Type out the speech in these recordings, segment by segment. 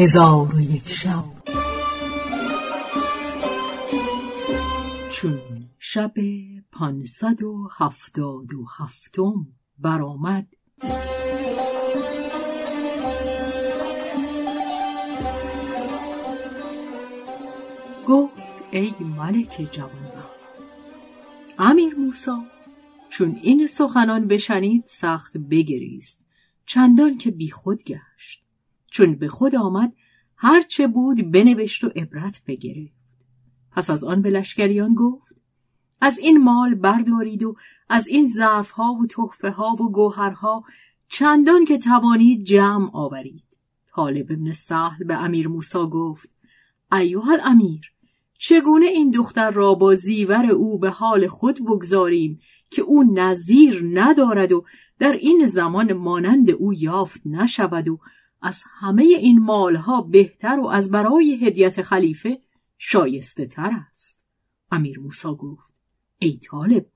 هزار و یک شب. چون شب پانصد و هفتاد و هفتم برآمد. گفت ای ملک جوانبخت امیر موسا چون این سخنان بشنید سخت بگریست چندان که بیخود گشت. چون به خود آمد هرچه بود بنوشت و عبرت بگرفت. پس از آن به لشکریان گفت از این مال بردارید و از این ظرفها و تحفه ها و گوهرها چندان که توانید جمع آورید. طالب ابن سهل به امیر موسا گفت ایوه الامیر چگونه این دختر را با زیور او به حال خود بگذاریم که او نظیر ندارد و در این زمان مانند او یافت نشود و از همه این مالها بهتر و از برای هدیت خلیفه شایسته تر است. امیر موسا گفت ای طالب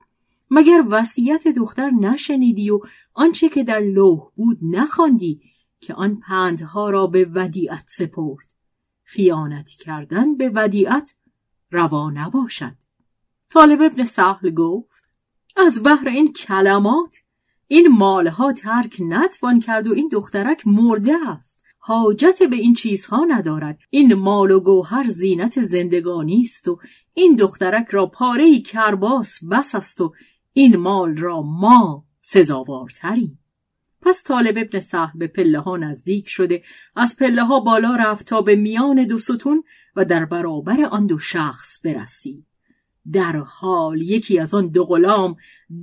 مگر وصیت دختر نشنیدی و آنچه که در لوح بود نخواندی که آن پندها را به ودیعت سپرد؟ خیانت کردن به ودیعت روا نباشد. طالب ابن سهل گفت از بهر این کلمات این مالها ترک نتوان کرد و این دخترک مرده است. حاجت به این چیزها ندارد. این مال و گوهر زینت زندگانی است و این دخترک را پاره کرباس بس است و این مال را ما سزاوارتریم. پس طالب ابن سهل به پله ها نزدیک شده. از پله ها بالا رفت تا به میان دو ستون و در برابر آن دو شخص برسید. در حال یکی از آن دو غلام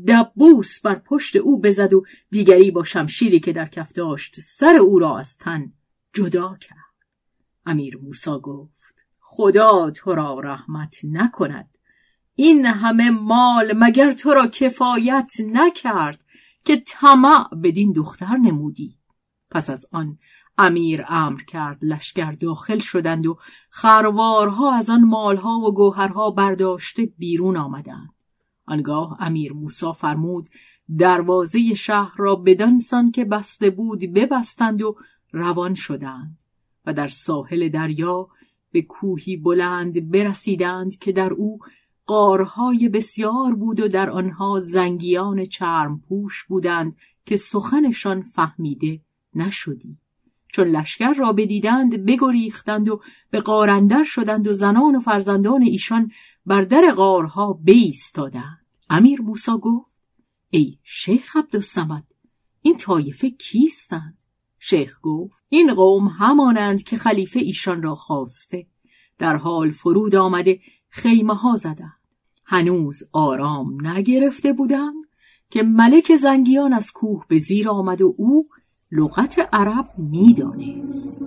دبوس بر پشت او بزد و دیگری با شمشیری که در کف داشت سر او را از تن جدا کرد. امیر موسا گفت خدا تو را رحمت نکند. این همه مال مگر تو را کفایت نکرد که طمع بدین دختر نمودی؟ پس از آن امیر امر کرد. لشکر داخل شدند و خروارها از آن مالها و گوهرها برداشته بیرون آمدند. آنگاه امیر موسا فرمود دروازه شهر را بدانسان که بسته بود ببستند و روان شدند و در ساحل دریا به کوهی بلند برسیدند که در او قارهای بسیار بود و در آنها زنگیان چرم پوش بودند که سخنشان فهمیده نشدی. چون لشکر را بدیدند بگریختند و به قارندر شدند و زنان و فرزندان ایشان بر در قارها بایستادند امیر موسا گفت ای شیخ عبدالصمد این طایفه کیستند؟ شیخ گفت این قوم همانند که خلیفه ایشان را خواسته در حال فرود آمده خیمه ها زدند. هنوز آرام نگرفته بودند که ملک زنگیان از کوه به زیر آمد و او لغت عرب می‌دانست.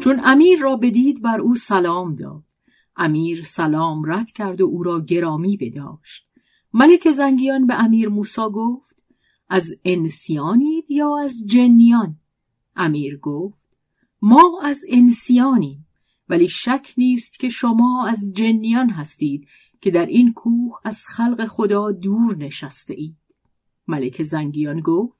چون امیر را بدید بر او سلام داد. امیر سلام رد کرد و او را گرامی بداشت. ملک زنگیان به امیر موسا گفت از انسیانید یا از جنیان؟ امیر گفت ما از انسیانیم ولی شک نیست که شما از جنیان هستید که در این کوه از خلق خدا دور نشسته اید ملک زنگیان گفت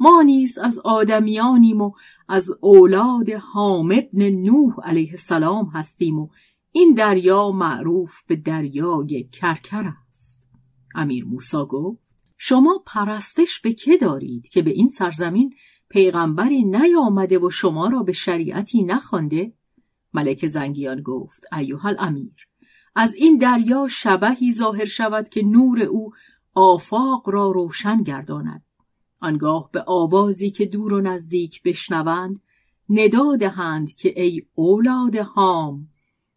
ما نیز از آدمیانیم و از اولاد حام ابن نوح علیه السلام هستیم و این دریا معروف به دریای کرکر است. امیر موسا گفت شما پرستش به که دارید که به این سرزمین پیغمبری نیامده و شما را به شریعتی نخوانده؟ ملک زنگیان گفت ایوه الامیر از این دریا شبهی ظاهر شود که نور او آفاق را روشن گرداند. آنگاه به آوازی که دور و نزدیک بشنوند ندا دهند که ای اولاد هام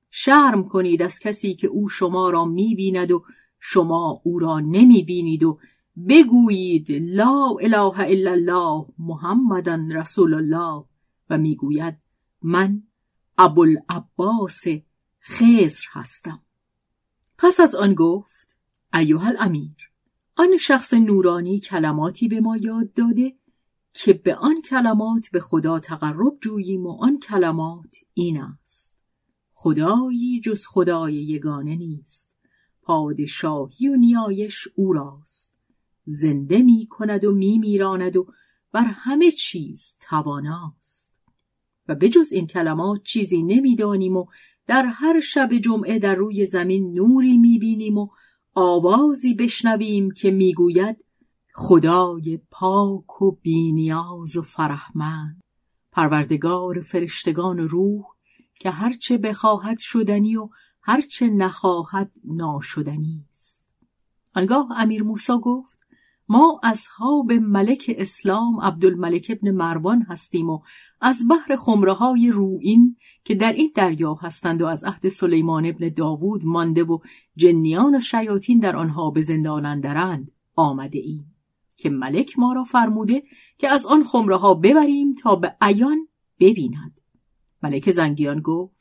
شرم کنید از کسی که او شما را می‌بیند و شما او را نمی‌بینید و بگویید لا اله الا الله محمدن رسول الله و می‌گوید من ابوالعباس خزر هستم. پس از آن گفت ایوه الامیر آن شخص نورانی کلماتی به ما یاد داده که به آن کلمات به خدا تقرب جوییم و آن کلمات این است. خدایی جز خدای یگانه نیست. پادشاهی و نیایش او راست. زنده می کند و می میراند و بر همه چیز تواناست. و بجز این کلمات چیزی نمی‌دانیم و در هر شب جمعه در روی زمین نوری می‌بینیم و آوازی بشنویم که می‌گوید خدای پاک و بینیاز و فرحمند. پروردگار فرشتگان روح که هرچه بخواهد شدنی و هرچه نخواهد ناشدنی است. آنگاه امیر موسا گفت ما اصحاب ملک اسلام عبدالملک ابن مروان هستیم و از بحر خمره های روئین که در این دریا هستند و از عهد سلیمان ابن داوود مانده و جنیان و شیاطین در آنها به زندان اندرند آمده ایم که ملک ما را فرموده که از آن خمره ها ببریم تا به عیان ببیند. ملک زنگیان گفت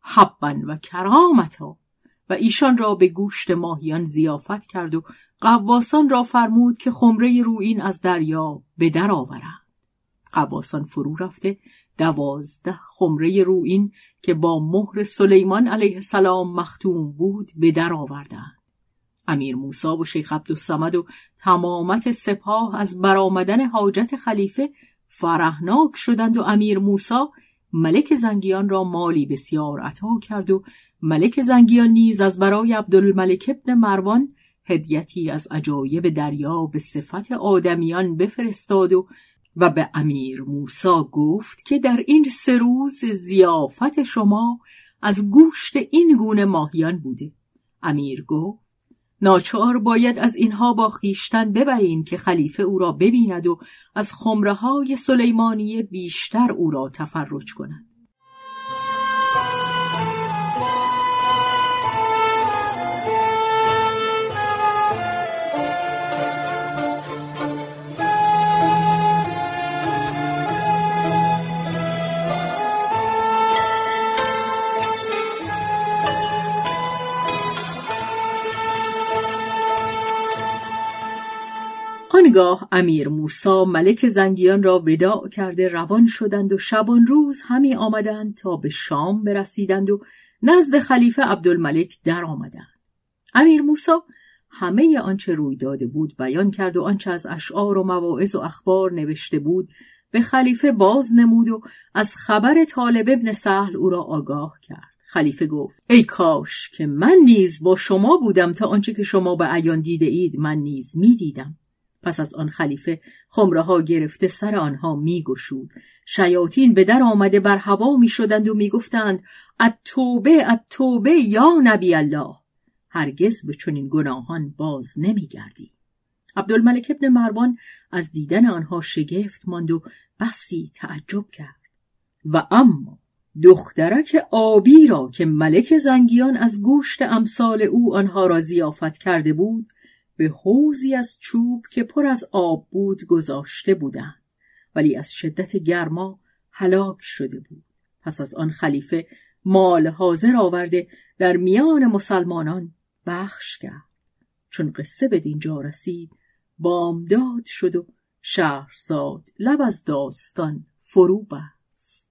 حبا و کرامتا. و ایشان را به گوشت ماهیان زیافت کرد و قواسان را فرمود که خمره روئین از دریا به در آورند. قواسان فرو رفته دوازده خمره روئین که با مهر سلیمان علیه السلام مختوم بود به در آوردند. امیر موسا و شیخ عبدالصمد و تمامت سپاه از برآمدن حاجت خلیفه فرهناک شدند و امیر موسا ملک زنگیان را مالی بسیار عطا کرد و ملک زنگیان نیز از برای عبدالملک ابن مروان هدیتی از عجایب دریا به صفت آدمیان بفرستاد و و به امیر موسا گفت که در این سه روز زیافت شما از گوشت این گونه ماهیان بوده. امیر گفت ناچار باید از اینها با خیشتن ببریم که خلیفه او را ببیند و از خمره های سلیمانی بیشتر او را تفرج کند. آنگاه امیر موسا ملک زنگیان را وداع کرده روان شدند و شبان روز همی آمدند تا به شام برسیدند و نزد خلیفه عبدالملک در آمدند. امیر موسا همه آنچه روی داده بود بیان کرد و آنچه از اشعار و مواعظ و اخبار نوشته بود به خلیفه باز نمود و از خبر طالب ابن سهل او را آگاه کرد. خلیفه گفت ای کاش که من نیز با شما بودم تا آنچه که شما به عیان دیده اید من نیز می دیدم. پس از آن خلیفه خمره ها گرفته سر آنها می گشود. شیاطین به در آمده بر هوا می شدند و می گفتند اتوبه اتوبه یا نبی الله هرگز به چنین گناهان باز نمی گردی. عبدالملک ابن مروان از دیدن آنها شگفت ماند و بسی تعجب کرد و اما دخترک آبی را که ملک زنگیان از گوشت امثال او آنها را زیافت کرده بود به حوزی از چوب که پر از آب بود گذاشته بودند. ولی از شدت گرما هلاک شده بود. پس از آن خلیفه مال حاضر آورده در میان مسلمانان بخش کرد. چون قصه به دینجا رسید بامداد شد و شهرزاد لب از داستان فرو بست.